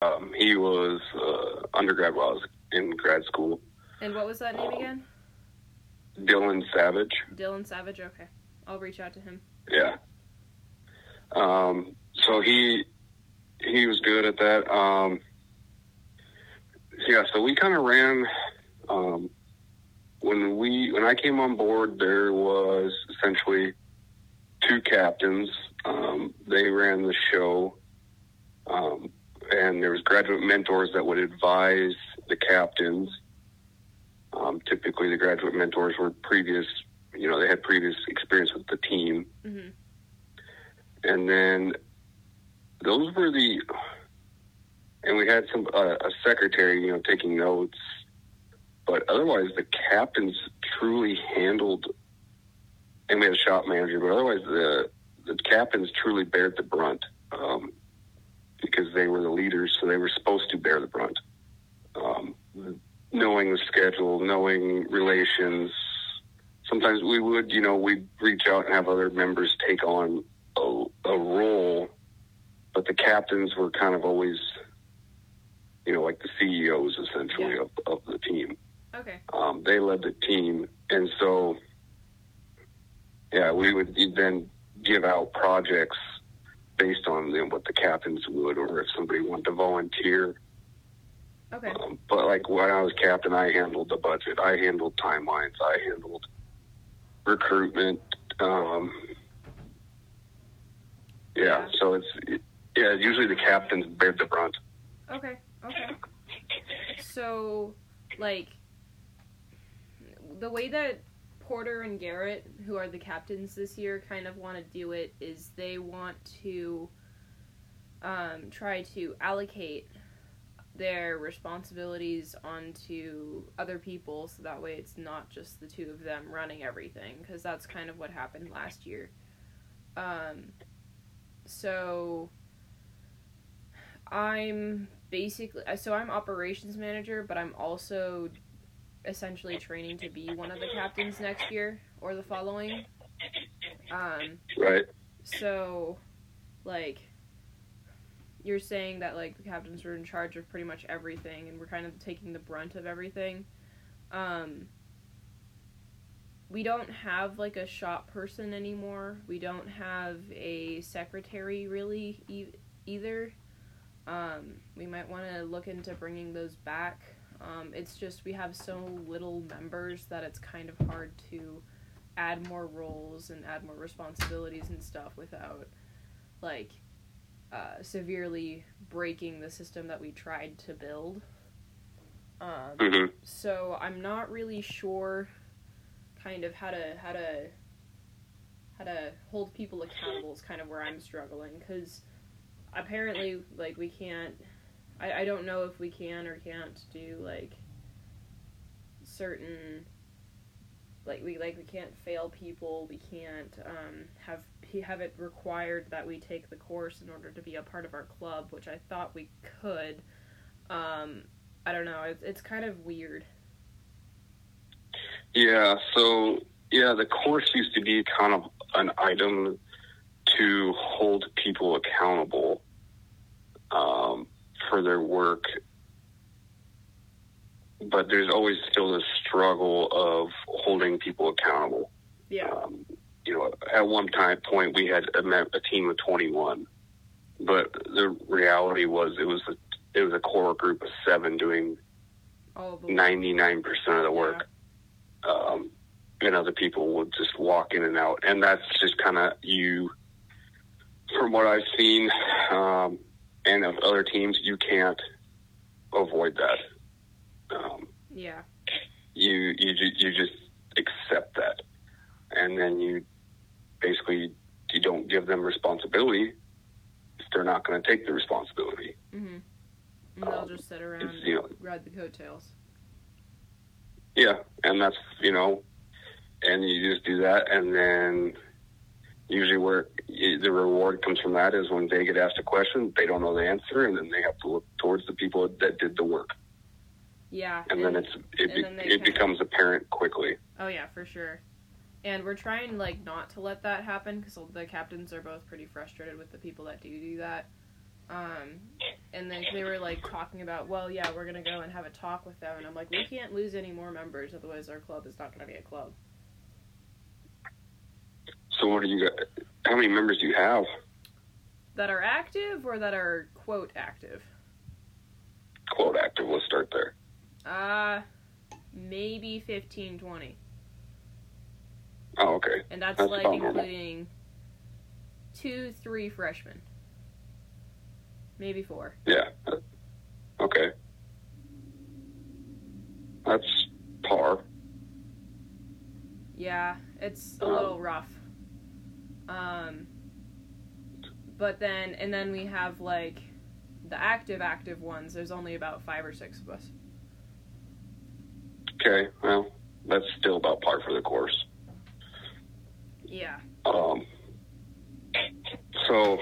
Um, he was uh, undergrad while I was in grad school. And what was that name Um, again? Dylan Savage. Dylan Savage. Okay, I'll reach out to him. Yeah. Um, so he he was good at that. Um, yeah. So we kind of ran. Um, when we when I came on board, there was essentially two captains. Um, they ran the show, um, and there was graduate mentors that would advise the captains. Um, typically, the graduate mentors were previous, you know, they had previous experience with the team, hmm and then those were the, and we had some uh, a secretary, you know, taking notes, but otherwise the captains truly handled, and we had a shop manager, but otherwise the the captains truly bared the brunt. Um, because they were the leaders, so they were supposed to bear the brunt. Um, knowing the schedule, knowing relations. Sometimes we would, you know, we'd reach out and have other members take on a, a role, but the captains were kind of always, you know, like the CEOs essentially Yeah. of, of the team. Okay. Um, they led the team, and so yeah, we would then give out projects based on you know, what the captains would, or if somebody wanted to volunteer. Okay. Um, but like when I was captain, I handled the budget, I handled timelines, I handled recruitment. Um, yeah, Yeah. so it's yeah, usually the captains bear the brunt. Okay. Okay. So, like, the way that Porter and Garrett, who are the captains this year, kind of want to do it is they want to um, try to allocate their responsibilities onto other people so that way it's not just the two of them running everything because that's kind of what happened last year. Um, so I'm basically so I'm operations manager, but I'm also essentially training to be one of the captains next year or the following. Um, Right. so like you're saying that like the captains are in charge of pretty much everything and we're kind of taking the brunt of everything. Um we don't have like a shop person anymore. We don't have a secretary really e- either. Um, we might want to look into bringing those back. Um, it's just we have so little members that it's kind of hard to add more roles and add more responsibilities and stuff without like uh, severely breaking the system that we tried to build. Um, hmm so I'm not really sure kind of how to how to how to hold people accountable is kind of where I'm struggling because apparently like we can't I, I don't know if we can or can't do like certain like we like we can't fail people we can't um, have have it required that we take the course in order to be a part of our club which I thought we could. Um, I don't know it's, it's kind of weird. Yeah, so yeah, the course used to be kind of an item to hold people accountable. Um, for their work, but there's always still this struggle of holding people accountable. yeah Um, you know, at one time point we had a, a team of 21, but the reality was it was a it was a core group of seven doing all the 99% of the work. Um, and other people would just walk in and out. And that's just kind of you, from what I've seen, um, and of other teams, you can't avoid that. Um, yeah you, you, ju- you just accept that. And then you basically, you don't give them responsibility if they're not going to take the responsibility. hmm and they'll just sit around you know, and ride the coattails Yeah, and that's you know, and you just do that, and then usually where the reward comes from that is when they get asked a question, they don't know the answer, and then they have to look towards the people that did the work, yeah and then it's it, be, then it becomes apparent quickly. oh yeah for sure and we're trying like not to let that happen because the captains are both pretty frustrated with the people that do do that Um, and then they were like talking about, well, yeah, we're gonna go and have a talk with them, and I'm like, we can't lose any more members, otherwise our club is not gonna be a club. So what do you got? How many members do you have? That are active or that are quote active? Quote active. Let's start there. Uh, maybe 15, 20. Oh, okay. And that's, That's like about normal. including two, three freshmen. Maybe four. Yeah. Okay. That's par. Yeah, it's a Um, little rough. Um, but then, and then we have like the active, active ones. There's only about five or six of us. Okay. Well, that's still about par for the course. Yeah. Um, so,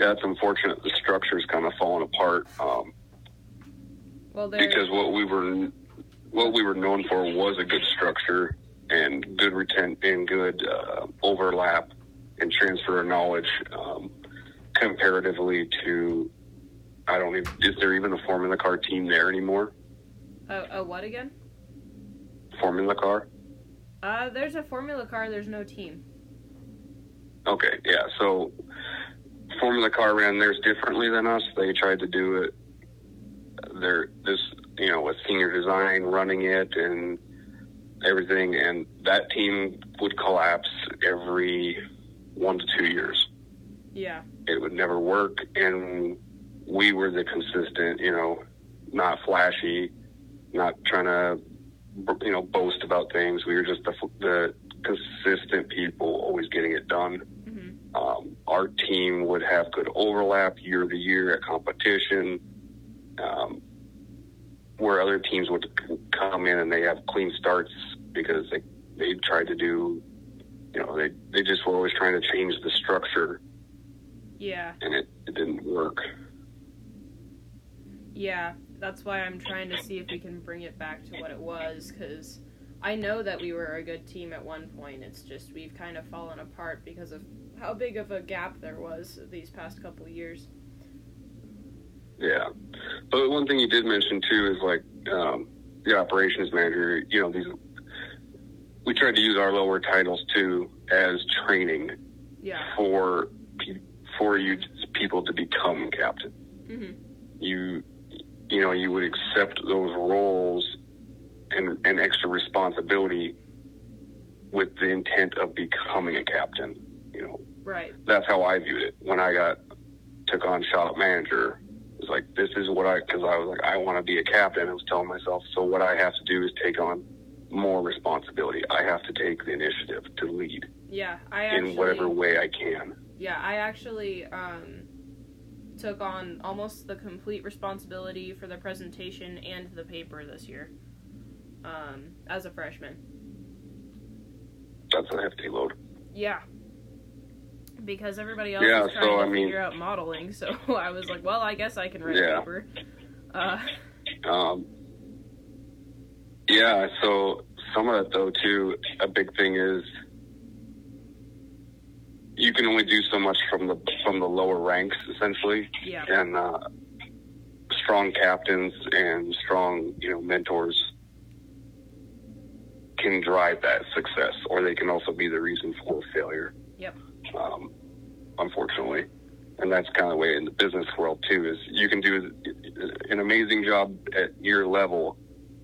yeah, it's unfortunate. The structure's kind of falling apart um, Well, because what we were what we were known for was a good structure and good retent and good uh, overlap and transfer of knowledge um, comparatively to. I don't even. Is there even a Formula Car team there anymore? Uh, uh, what again? Formula Car. Uh, there's a Formula car. There's no team. Okay, yeah. So Formula Car ran theirs differently than us. They tried to do it. They're this, you know, with senior design running it and everything, and that team would collapse every one to two years. Yeah. It would never work, and we were the consistent, you know, not flashy, not trying to, you know, boast about things. We were just the, the consistent people, always getting it done. hmm Um, our team would have good overlap year to year at competition, um, where other teams would come in and they have clean starts because they they tried to do, you know, they they just were always trying to change the structure Yeah. and it, it didn't work. Yeah, that's why I'm trying to see if we can bring it back to what it was, because I know that we were a good team at one point. It's just we've kind of fallen apart because of how big of a gap there was these past couple years. Yeah, but one thing you did mention too is like um, the operations manager. You know, these we tried to use our lower titles too as training Yeah. for for you people to become captain. hmm You you know you would accept those roles and and extra responsibility with the intent of becoming a captain. You know, Right. that's how I viewed it when I got took on shop manager. It was like this is what I because I was like I want to be a captain. I was telling myself so what I have to do is take on more responsibility. I have to take the initiative to lead Yeah. I actually. in whatever way I can. Yeah, I actually um, took on almost the complete responsibility for the presentation and the paper this year um, as a freshman. That's a hefty load. Yeah. Because everybody else Yeah, is trying so, to I mean- figure out modeling, so I was like, well, I guess I can write Yeah. a paper. Uh, Um, yeah, so some of that though too, a big thing is you can only do so much from the from the lower ranks essentially, yeah, and uh, strong captains and strong you know mentors can drive that success, or they can also be the reason for failure. Yep. Um, unfortunately, and that's kind of the way in the business world too. Is you can do an amazing job at your level,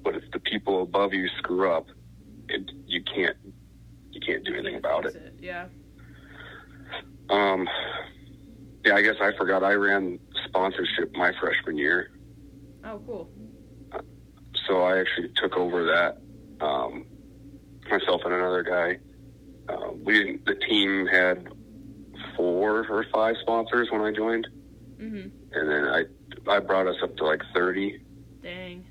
but if the people above you screw up, it, you can't you can't do anything about fix it. Yeah. Um, yeah, I guess I forgot I ran sponsorship my freshman year, Oh, cool. so I actually took over that. Um, myself and another guy. Uh, we didn't, the team had four or five sponsors when I joined, Mhm. and then I I brought us up to like thirty. Dang.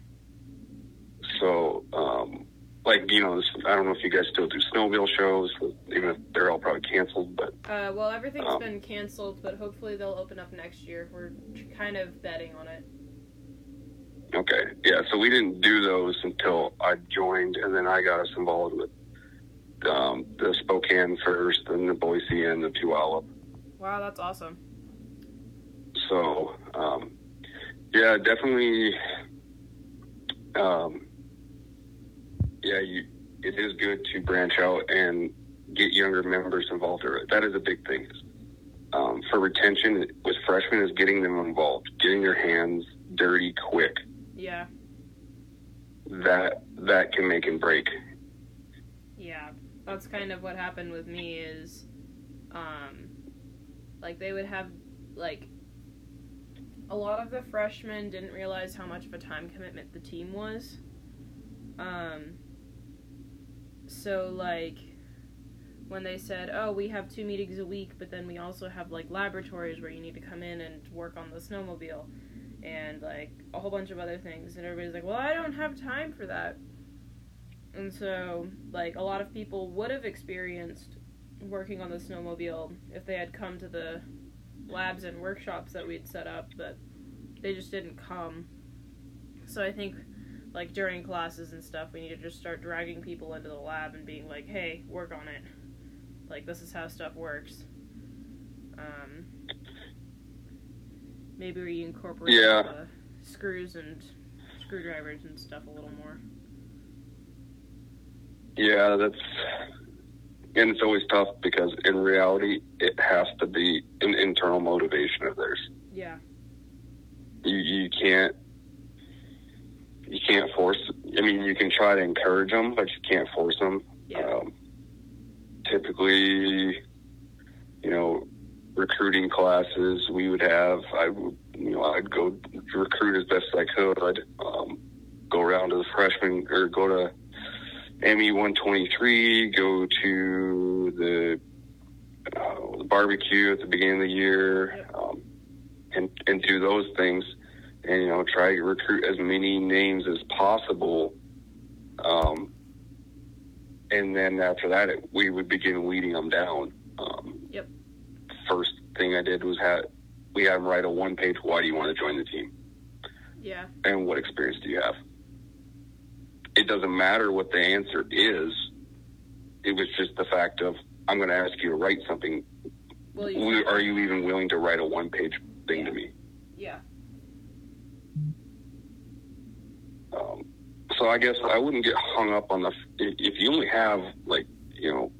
So, um, like you know, this, I don't know if you guys still do snowmobile shows, even if they're all probably canceled. But Uh, well, everything's Um, been canceled, but hopefully they'll open up next year. We're kind of betting on it. okay, yeah. So we didn't do those until I joined, and then I got us involved with um, the Spokane first, and the Boise, and the Puyallup. Wow, that's awesome. So, um, yeah, definitely. Um, yeah, you, it is good to branch out and get younger members involved. That is a big thing. Um, for retention with freshmen is getting them involved, getting their hands dirty quick. Yeah. That that can make and break. Yeah, that's kind of what happened with me. Is, um, like they would have like a lot of the freshmen didn't realize how much of a time commitment the team was. Um, so like when they said, "Oh, we have two meetings a week, but then we also have like laboratories where you need to come in and work on the snowmobile and like a whole bunch of other things." And everybody's like, "Well, I don't have time for that." And so, like a lot of people would have experienced working on the snowmobile if they had come to the labs and workshops that we'd set up, but they just didn't come. So I think like during classes and stuff, we need to just start dragging people into the lab and being like, "Hey, work on it." Like this is how stuff works. Um, maybe we incorporate Yeah. uh, screws and screwdrivers and stuff a little more. Yeah, that's and it's always tough because in reality, it has to be an internal motivation of theirs. Yeah. You you can't you can't force. I mean, you can try to encourage them, but you can't force them. Yeah. Um, typically, you know, recruiting classes we would have. I would, you know, I'd go recruit as best I could. I'd um, go around to the freshman or go to ME 123. Go to the, uh, the barbecue at the beginning of the year, um, and and do those things, and you know, try to recruit as many names as possible. Um, and then after that, it, we would begin weeding them down. Um, Yep. First thing I did was have we had them write a one page. Why do you want to join the team? Yeah. And what experience do you have? It doesn't matter what the answer is. It was just the fact of I'm going to ask you to write something. Well, you Are you even willing to write a one page thing to me? Yeah. Um, so I guess I wouldn't get hung up on the if you only have like you know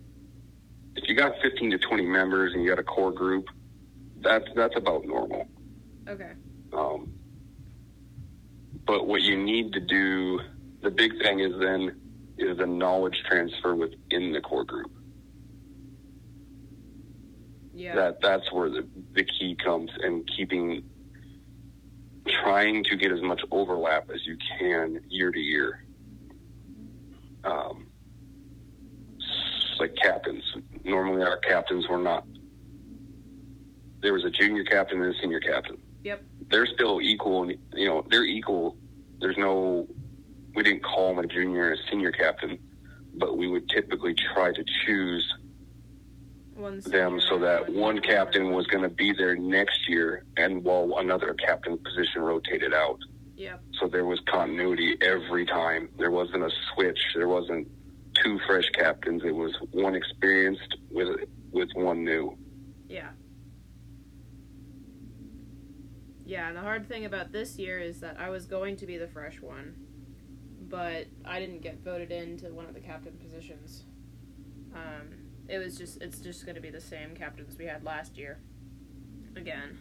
if you got 15 to 20 members and you got a core group, that's that's about normal. Okay. Um, but what you need to do, the big thing is then is the knowledge transfer within the core group. Yeah. That that's where the the key comes, and keeping trying to get as much overlap as you can year to year. Um, like captains, normally our captains were not. There was a junior captain and a senior captain. Yep. They're still equal, and you know they're equal. There's no, we didn't call them a junior and a senior captain, but we would typically try to choose them so that one captain was going to be there next year, and while another captain position rotated out, Yep. so there was continuity every time. There wasn't a switch. There wasn't two fresh captains. It was one experienced with with one new. Yeah. Yeah, and the hard thing about this year is that I was going to be the fresh one, but I didn't get voted into one of the captain positions. Um, it was just it's just going to be the same captains we had last year. Again.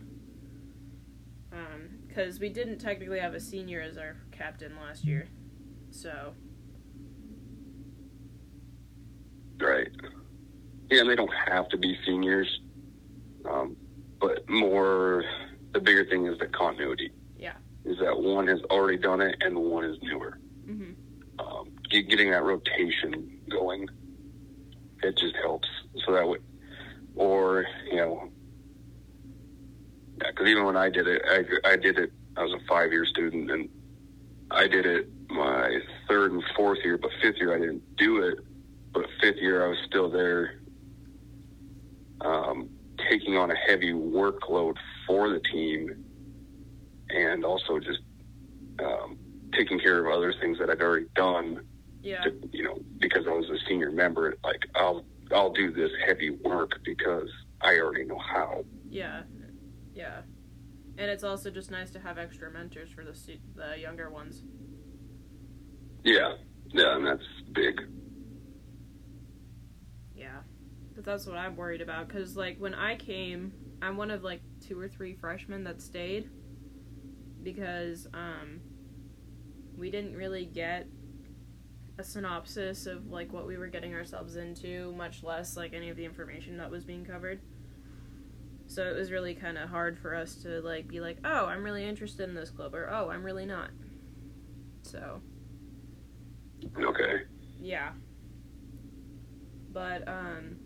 Because we didn't technically have a senior as our captain last year. So, Right. Yeah, they don't have to be seniors, um, but more. The bigger thing is the continuity. Yeah. Is that one has already done it and one is newer. hmm um, getting that rotation going. It just helps. So that would, or you know, because even when I did it, I, I did it. I was a five year student, and I did it my third and fourth year, but fifth year I didn't do it. But fifth year I was still there, um, taking on a heavy workload for the team, and also just um, taking care of other things that I'd already done yeah, to, you know, because I was a senior member, like I'll I'll do this heavy work because I already know how. yeah, yeah. And it's also just nice to have extra mentors for the the younger ones. Yeah, yeah, and that's big. Yeah, but that's what I'm worried about. Cause like when I came, I'm one of like two or three freshmen that stayed because um we didn't really get a synopsis of like what we were getting ourselves into, much less like any of the information that was being covered. So it was really kind of hard for us to like be like, "Oh, I'm really interested in this club," or "Oh, I'm really not." So Okay. yeah. But um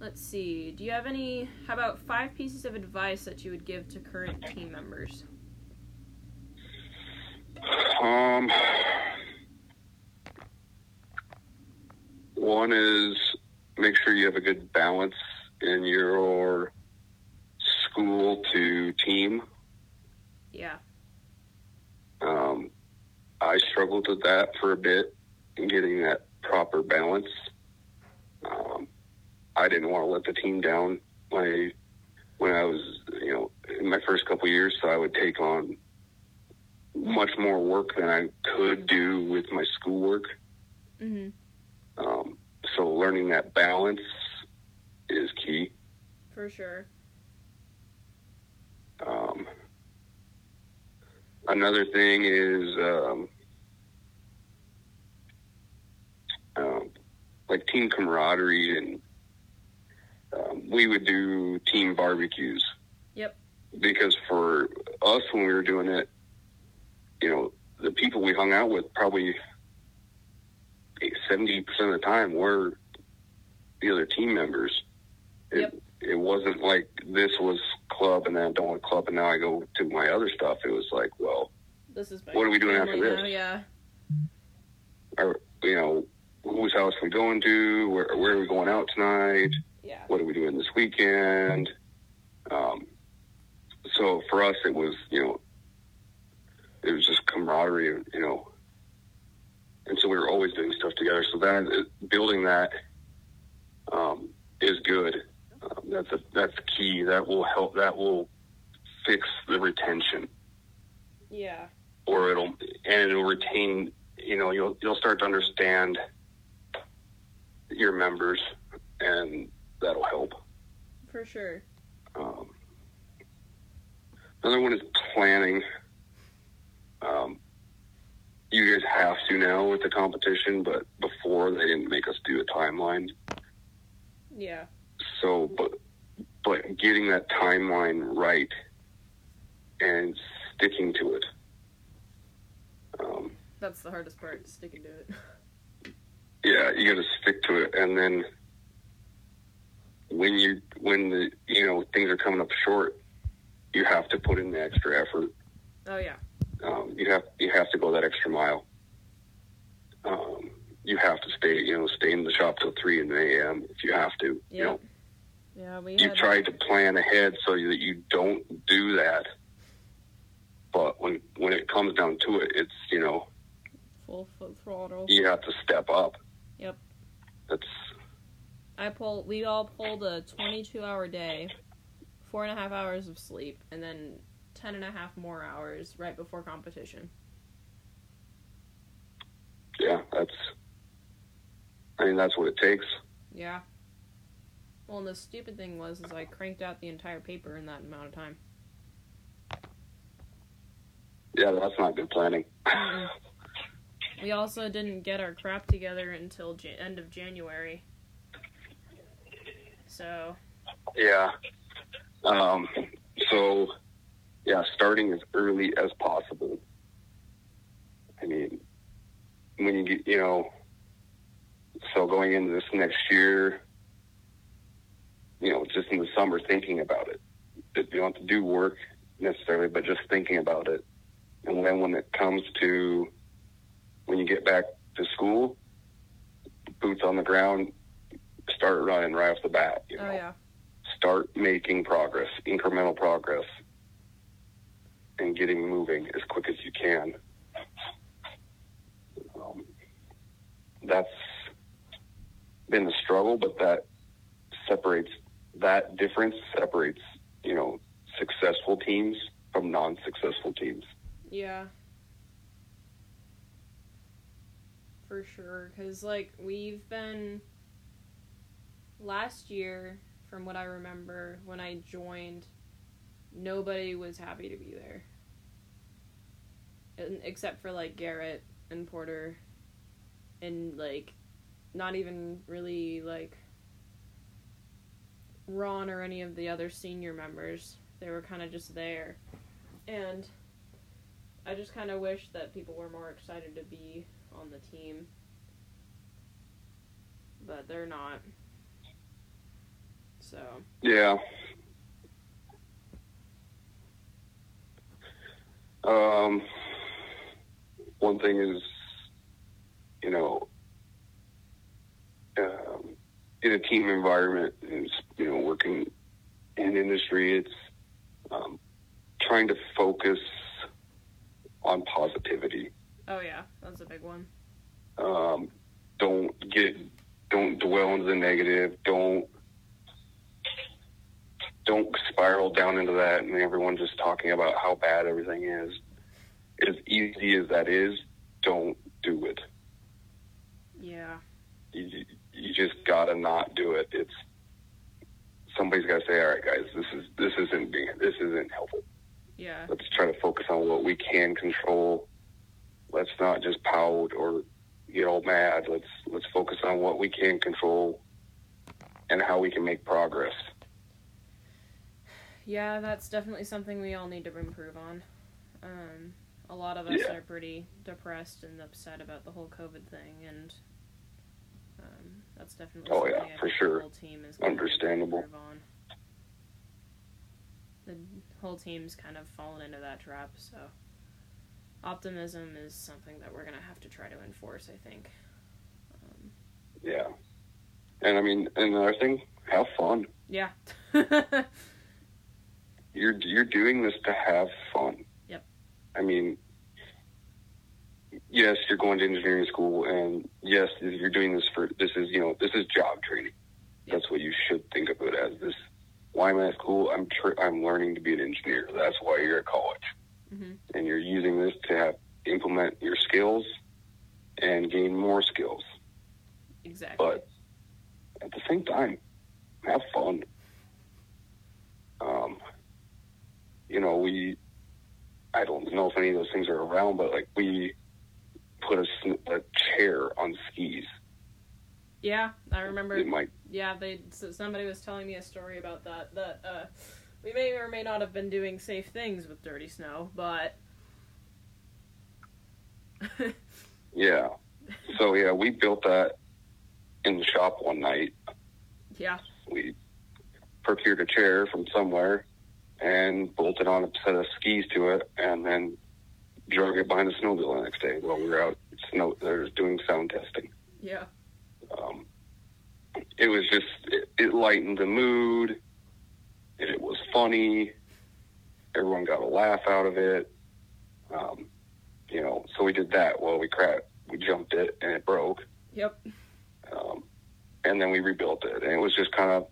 let's see. Do you have any how about five pieces of advice that you would give to current team members? Um, one is make sure you have a good balance in your school to team. Yeah. Um, I struggled with that for a bit, in getting that proper balance. Um, I didn't want to let the team down. My when I was, you know, in my first couple of years, so I would take on much more work than I could do with my schoolwork. Mhm. Um, so learning that balance is key. For sure. Um, another thing is um, um, like team camaraderie, and um, we would do team barbecues. Yep. Because for us, when we were doing it, you know, the people we hung out with probably seventy percent of the time were the other team members. It, Yep. it wasn't like this was club and then I don't want club and now I go to my other stuff. It was like, well, This is What are we doing after this? now, Yeah. are, you know, whose house are we going to? Where, where are we going out tonight? Yeah. What are we doing this weekend? Um, so for us, it was, you know, it was just camaraderie, you know, and so we were always doing stuff together. So that building that um, is good. Um, that's a, that's key. That will help. That will fix the retention, Yeah. or it'll and it'll retain. You know, you'll you'll start to understand your members, and that'll help. For sure. Um, another one is planning. Um, you guys have to now with the competition, but before they didn't make us do a timeline. Yeah. So, but but getting that timeline right and sticking to it. Um, That's the hardest part, sticking to it. yeah, you got to stick to it, and then when you when the you know things are coming up short, you have to put in the extra effort. Oh yeah. Um, you have you have to go that extra mile. Um, you have to stay you know stay in the shop till three in the a.m. if you have to. You know, Yeah, we you try to plan ahead so that you don't do that. But when when it comes down to it, it's you know full foot throttle. you have to step up. Yep. That's I pulled. We all pulled a 22 hour day, four and a half hours of sleep, and then ten and a half more hours right before competition. yeah, that's. I mean, that's what it takes. Yeah. Well, and the stupid thing was, is I cranked out the entire paper in that amount of time. Yeah, that's not good planning. Mm-mm. We also didn't get our crap together until Jan- end of January. So Yeah. Um, so, yeah, starting as early as possible. I mean, when you get, you know, so going into this next year, you know, just in the summer thinking about it. You don't have to do work necessarily, but just thinking about it. And then when it comes to when you get back to school, boots on the ground, start running right off the bat. You oh, know? oh yeah, start making progress, incremental progress, and getting moving as quick as you can. Um, that's been the struggle, but that separates that difference separates you know successful teams from non-successful teams. Yeah. For sure, because like we've been last year, from what I remember, when I joined, nobody was happy to be there, and, except for like Garrett and Porter, and like, not even really like Ron or any of the other senior members. They were kind of just there, and I just kind of wish that people were more excited to be on the team. But they're not. So, Yeah. Um, one thing is, you know, um, in a team environment, is you know, working in industry, it's um, trying to focus on positivity. oh yeah, that's a big one. Um, don't get, don't dwell into the negative. Don't, don't spiral down into that, and everyone just talking about how bad everything is. As easy as that is, don't do it. Yeah. You, you just gotta not do it. It's somebody's gotta say, "All right, guys, this is this isn't being this isn't helpful." Yeah. let's try to focus on what we can control. Let's not just pout or get all mad. Let's let's focus on what we can control and how we can make progress. Yeah, that's definitely something we all need to improve on. Um, a lot of us Yeah. are pretty depressed and upset about the whole COVID thing, and um, that's definitely Oh, yeah, I for sure. the whole team is Understandable. on. The whole team's kind of fallen into that trap, so optimism is something that we're gonna have to try to enforce. I think. Um, Yeah. And I mean, another thing, have fun. yeah. You're you're doing this to have fun. I mean, yes, you're going to engineering school, and yes, you're doing this for this is you know this is job training. That's what you should think of it as. This why am I at school? I'm tr- I'm learning to be an engineer. That's why you're at college, Mhm. and you're using this to have implement your skills and gain more skills. Exactly. But at the same time, have fun. Um, you know, we, I don't know if any of those things are around, but like we put a, a chair on skis. yeah, I remember. It might, Yeah, they so somebody was telling me a story about that. That uh, we may or may not have been doing safe things with dirty snow, but yeah. So yeah, we built that in the shop one night. yeah, We procured a chair from somewhere and bolted on a set of skis to it, and then drug it behind the snowmobile the next day while we were out snow. There doing sound testing. yeah, um, it was just it, it lightened the mood it was funny. Everyone got a laugh out of it. Um, you know so we did that well we crap we jumped it and it broke. Yep, um, and then we rebuilt it and it was just kind of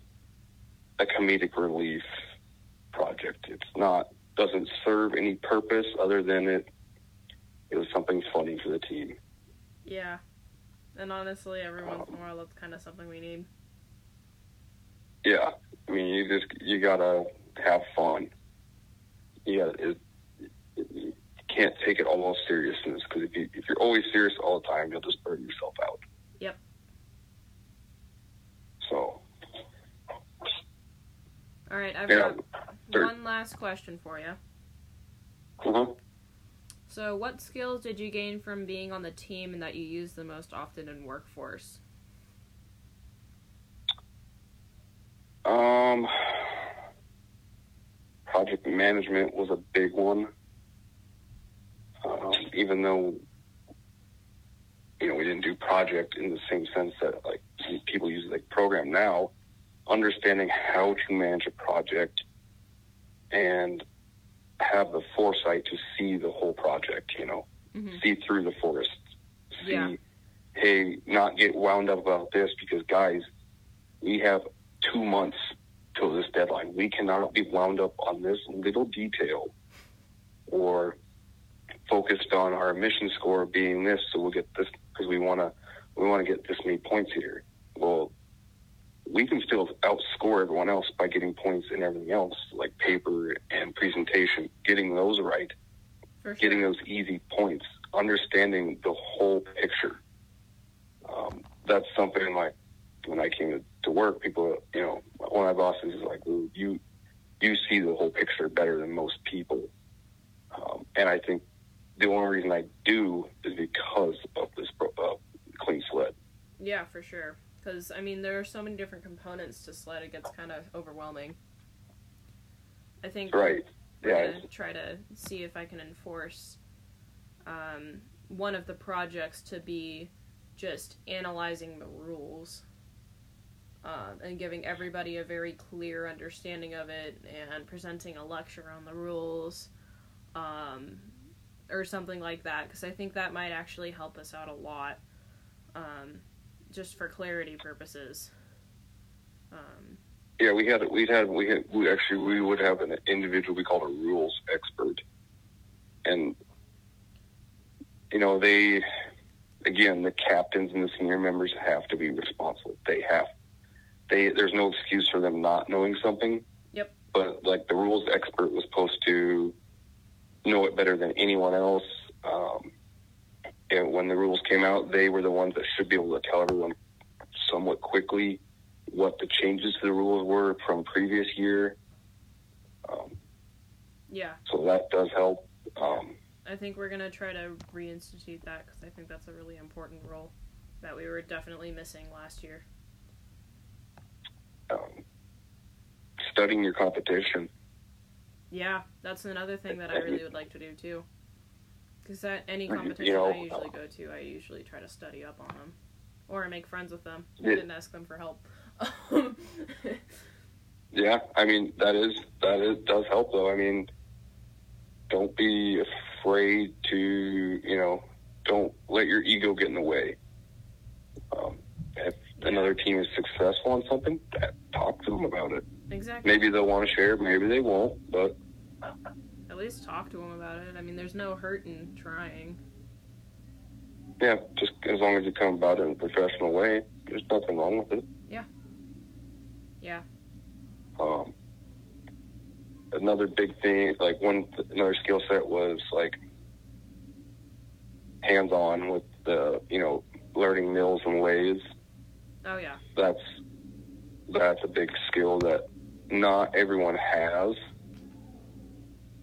a comedic relief project it's not doesn't serve any purpose other than it it was something funny for the team yeah. And honestly, every once um, in a while, that's kind of something we need. Yeah, I mean, you just you gotta have fun. Yeah, it, it, you can't take it all seriousness because if you if you're always serious all the time, you'll just burn yourself out. Yep. So All right, I've yeah, got One last question for you. uh So, what skills did you gain from being on the team and that you use the most often in workforce? um, project management was a big one. Um, even though you know we didn't do project in the same sense that like people use like program now, understanding how to manage a project and have the foresight to see the whole project, you know, Mm-hmm. see through the forest. See, Yeah. hey, not get wound up about this because, guys, we have two months till this deadline. We cannot be wound up on this little detail or focused on our mission score being this, so we'll get this because we want to we want to get this many points here. Well, we can still outscore everyone else by getting points in everything else, like paper and presentation, getting those right, sure. getting those easy points, understanding the whole picture. Um, that's something like when I came to, to work, people, you know, one of my bosses is like, well, you, you see the whole picture better than most people. Um, and I think the only reason I do is because of this uh, clean sled. Yeah, for sure. Because I mean, there are so many different components to sled; it gets kind of overwhelming. I think Right. we're Yeah. gonna try to see if I can enforce um, one of the projects to be just analyzing the rules um, and giving everybody a very clear understanding of it and presenting a lecture on the rules um, or something like that because I think that might actually help us out a lot um, just for clarity purposes. Um, Yeah, we had we had we had we actually we would have an individual we called a rules expert, and you know they again the captains and the senior members have to be responsible. They have they there's no excuse for them not knowing something. Yep. But like the rules expert was supposed to know it better than anyone else. Um, and when the rules came out, they were the ones that should be able to tell everyone somewhat quickly what the changes to the rules were from previous year. Um, yeah, so that does help. Um, I think we're gonna try to reinstitute that because I think that's a really important role that we were definitely missing last year. um, studying your competition. Yeah, that's another thing that I really would like to do too. Because at any You competition know, I usually go to, I usually try to study up on them, or I make friends with them. I didn't ask them for help. Yeah, I mean that is that is does help though. I mean, don't be afraid to you know don't let your ego get in the way. Um, if another team is successful on something, talk to them about it. exactly. Maybe they'll want to share, maybe they won't. But least talk to them about it. I mean, there's no hurt in trying. yeah, just as long as you come about it in a professional way, there's nothing wrong with it. Yeah. Yeah. Um, another big thing, like one another skill set was like hands on with the you know learning mills and lathes. Oh yeah. That's that's a big skill that not everyone has,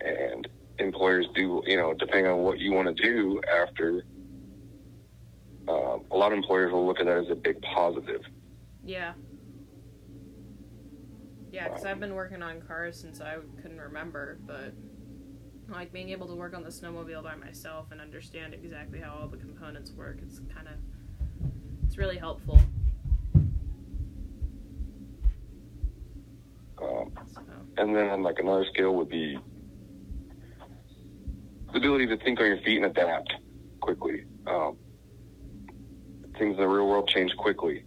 and employers do you know depending on what you want to do after. Um, a lot of employers will look at that as a big positive. Yeah. Yeah, because I've been working on cars since I couldn't remember, but like being able to work on the snowmobile by myself and understand exactly how all the components work, it's kind of it's really helpful. Um, So, And then like another skill would be the ability to think on your feet and adapt quickly. Um, things in the real world change quickly.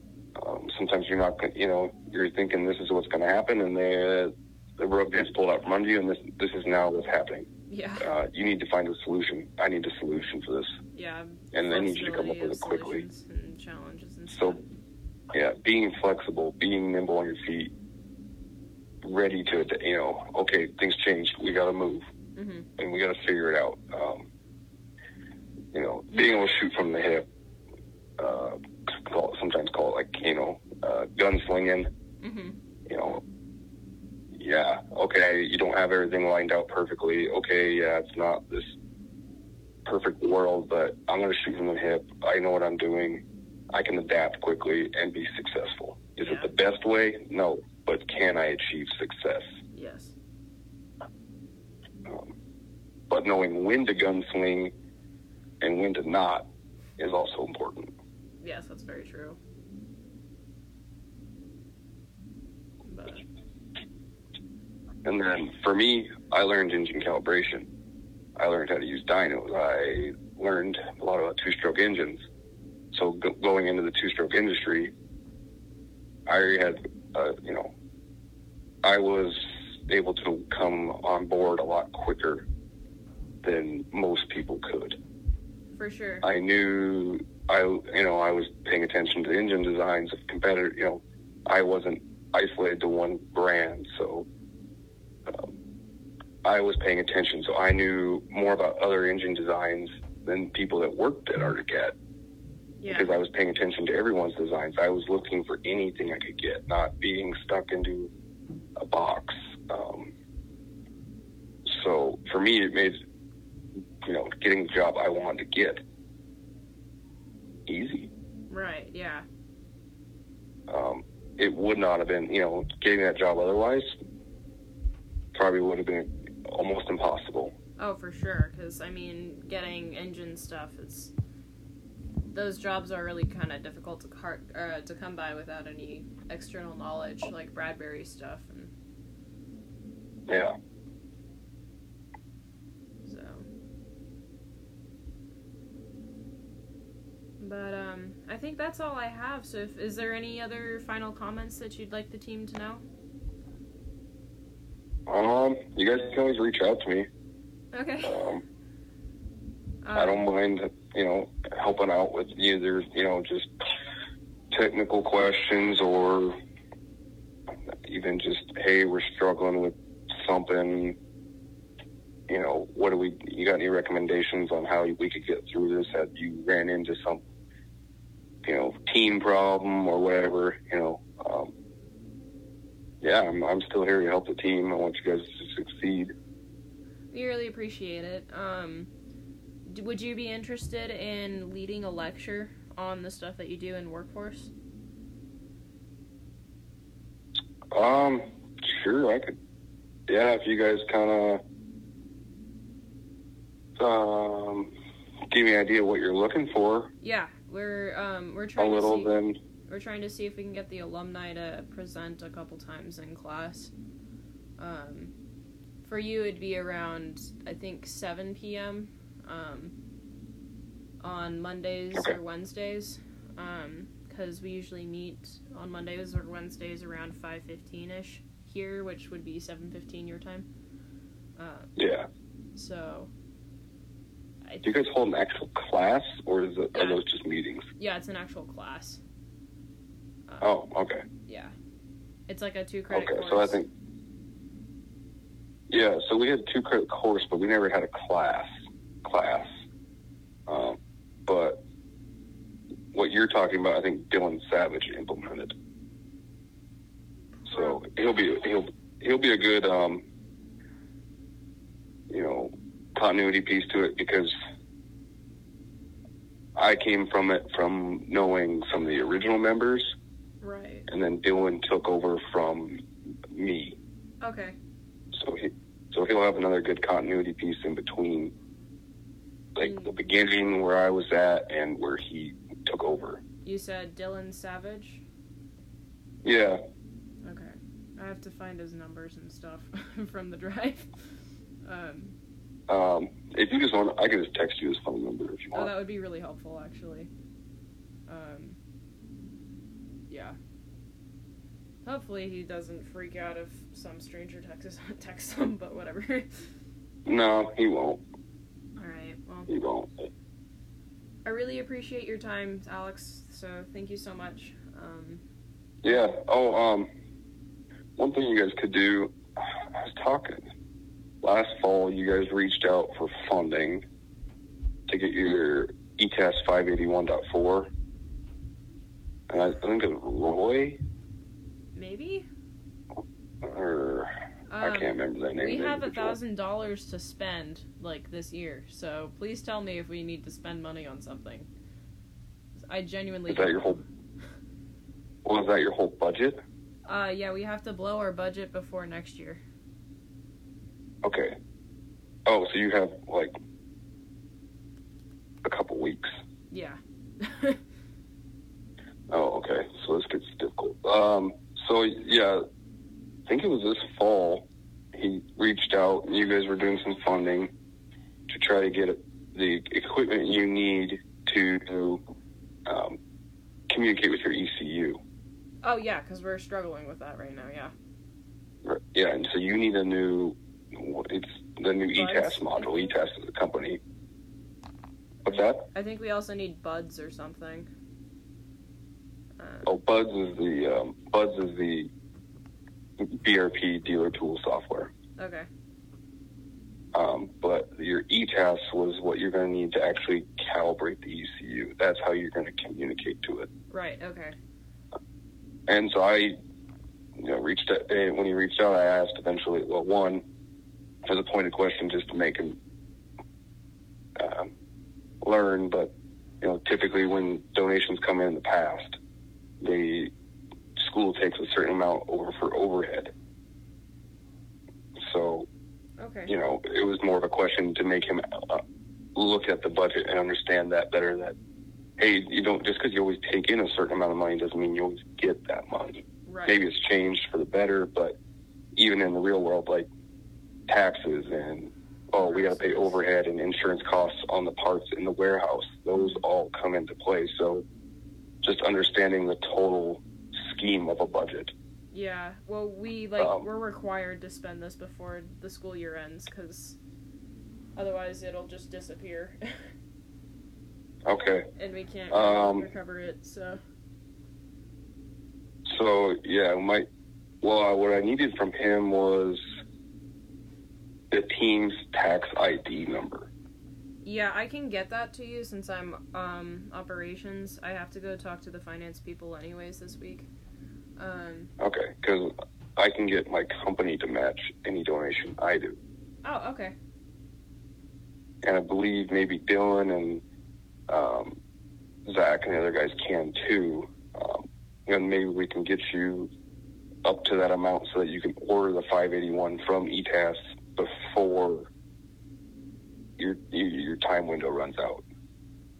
Um, sometimes you're not, you know, you're thinking this is what's going to happen, and the the rug gets pulled out from under you, and this this is now what's happening. yeah, Uh, you need to find a solution. I need a solution for this, yeah. and I need you to come up with it quickly. And challenges and So- stuff. Yeah, being flexible, being nimble on your feet, ready to, you know, okay, things changed, we got to move. Hmm and we got to figure it out. Um, you know, being able to shoot from the hip, uh, call, sometimes call it like you know, uh, gunslinging. hmm You know, yeah, okay, you don't have everything lined out perfectly. Okay, yeah, it's not this perfect world, but I'm going to shoot from the hip. I know what I'm doing. I can adapt quickly and be successful. Is Yeah. it the best way? No, but can I achieve success? Yes. But knowing when to gunsling and when to not is also important. Yes, that's very true. But And then for me, I learned engine calibration. I learned how to use dynos. I learned a lot about two-stroke engines. So go- going into the two-stroke industry, I had, uh, you know, I was able to come on board a lot quicker than most people could. For sure. I knew I you know I was paying attention to engine designs of competitor. You know, I wasn't isolated to one brand, so um, I was paying attention. So I knew more about other engine designs than people that worked at Arctic yeah. because I was paying attention to everyone's designs. I was looking for anything I could get, not being stuck into a box. Um, so for me, it made you know getting the job I wanted to get easy. Right. Yeah. Um, it would not have been, you know, getting that job otherwise probably would have been almost impossible. Oh, for sure. Because I mean, getting engine stuff is those jobs are really kind of difficult to car- uh, to come by without any external knowledge, like Bradbury stuff, and Yeah. so. But um, I think that's all I have. So, if, is there any other final comments that you'd like the team to know? Um, you guys can always reach out to me. Okay. Um, Uh, I don't mind, you know, helping out with either, you know, just technical questions or even just, hey, we're struggling with something. You know, what do we? You got any recommendations on how we could get through this? Have you ran into some, you know, team problem or whatever? You know, um, yeah, I'm I'm still here to help the team. I want you guys to succeed. We really appreciate it. Um, would you be interested in leading a lecture on the stuff that you do in workforce? Um, sure, I could. Yeah, if you guys kind of um give me an idea what you're looking for Yeah, we're um we're a trying little, to see then we're trying to see if we can get the alumni to present a couple times in class. Um, for you, it'd be around I think 7 p.m. Um, on Mondays Okay. or Wednesdays, Um, because we usually meet on Mondays or Wednesdays around 5:15 ish here, which would be 7:15 your time. Uh, yeah. so. Do you guys hold an actual class, or is it, Yeah. are those just meetings? yeah, it's an actual class. Uh, Oh, okay, Yeah. It's like a two credit okay. course. So I think, yeah. So we had two credit course, but we never had a class. Class. Um, but what you're talking about, I think Dylan Savage implemented. So he'll be he'll he'll be a good um, you know continuity piece to it because I came from it from knowing some of the original members, Right. and then Dylan took over from me. Okay. So he so he'll have another good continuity piece in between, like Mm. the beginning where I was at and where he took over. You said Dylan Savage? Yeah, Okay. I have to find his numbers and stuff from the drive. Um, Um, if you just want, I can just text you his phone number if you want. oh, that would be really helpful, actually. Um, yeah. Hopefully he doesn't freak out if some stranger texts texts him, but whatever. no, he won't. All right. Well, He won't. I really appreciate your time, Alex. So thank you so much. Um, Yeah. Oh, um, one thing you guys could do. I was talking last fall. You guys reached out for funding to get your E ETAS 581.4, and I, I think it was Roy maybe. or I Um, can't remember that name. We have a thousand dollars to spend like this year, so please tell me if we need to spend money on something. I genuinely. Is that your whole? Was that your whole budget? Uh, yeah, we have to blow our budget before next year. Okay. Oh, so you have like a couple weeks. Yeah. Oh, okay. So this gets difficult. Um, so yeah, I think it was this fall. He reached out, and you guys were doing some funding to try to get the equipment you need to um, communicate with your ECU. oh yeah, because we're struggling with that right now. Yeah. Yeah, and so you need a new. It's the new Buds, ETAS module. ETAS is a company. What's that? I think we also need buds or something. Uh, Oh, Buds is the um, Buds is the BRP dealer tool software. okay. Um, but your ETAS was what you're going to need to actually calibrate the ECU. That's how you're going to communicate to it. Right. Okay. And so I, you know, reached out, eh, when he reached out, I asked eventually, well, one, as a pointed question just to make him um, learn, but, you know, typically when donations come in in the past, the school takes a certain amount over for overhead. So, Okay. you know, it was more of a question to make him uh, look at the budget and understand that better. That hey, you don't just because you always take in a certain amount of money doesn't mean you always get that money. Right. Maybe it's changed for the better, but even in the real world, like taxes and oh, we got to pay overhead and insurance costs on the parts in the warehouse. Those all come into play. So, just understanding the total scheme of a budget. Yeah. Well, we like Um, we're required to spend this before the school year ends because otherwise it'll just disappear Okay. and we can't Um, recover it. So So yeah, my well, what I needed from him was the team's tax ID number. yeah, I can get that to you since I'm um operations. I have to go talk to the finance people anyways this week. Um. Okay, because I can get my company to match any donation I do, Oh. Okay. and I believe maybe Dylan and um, Zach and the other guys can too. Um, and maybe we can get you up to that amount so that you can order the 581 from ETAS before your your time window runs out.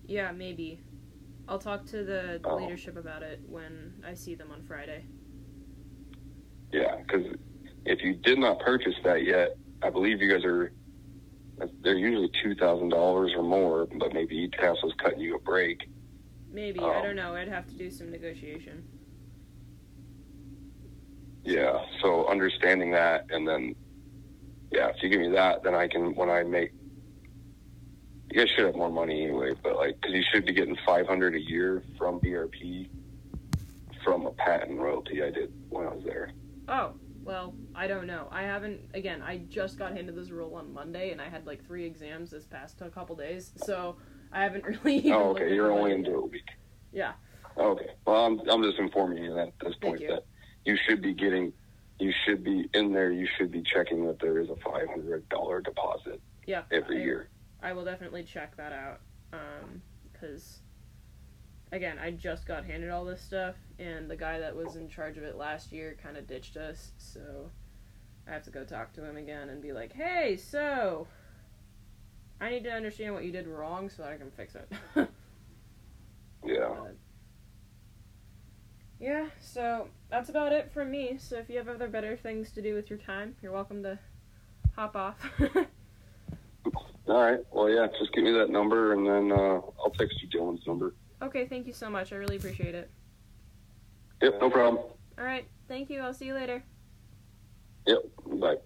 Yeah, maybe. I'll talk to the Oh. leadership about it when I see them on Friday. Yeah, because if you did not purchase that yet, I believe you guys are. They're usually two thousand dollars or more, but maybe ETAS was cutting you a break. Maybe. I Um, don't know. I'd have to do some negotiation. Yeah, so understanding that, and then yeah, if you give me that, then I can when I make. You guys should have more money anyway, but like, because you should be getting five hundred a year from BRP from a patent royalty I did when I was there. Oh, well, I don't know. I haven't. Again, I just got handed this role on Monday, and I had like three exams this past a couple days, so I haven't really. Oh, okay, you're only into a week. Yeah. Okay. Well, I'm I'm just informing you that at this Thank point you. that you should be getting, you should be in there. You should be checking that there is a five hundred dollar deposit Yeah. every I, year. I will definitely check that out. Um, because again, I just got handed all this stuff, and the guy that was in charge of it last year kind of ditched us, so I have to go talk to him again and be like, "Hey, so I need to understand what you did wrong so that I can fix it." Yeah. But- yeah, so that's about it from me. So if you have other better things to do with your time, you're welcome to hop off. All right. Well, yeah. Just give me that number, and then uh, I'll text you Dylan's number. okay, thank you so much. I really appreciate it. Yep. No problem. All right, thank you. I'll see you later. Yep. Bye.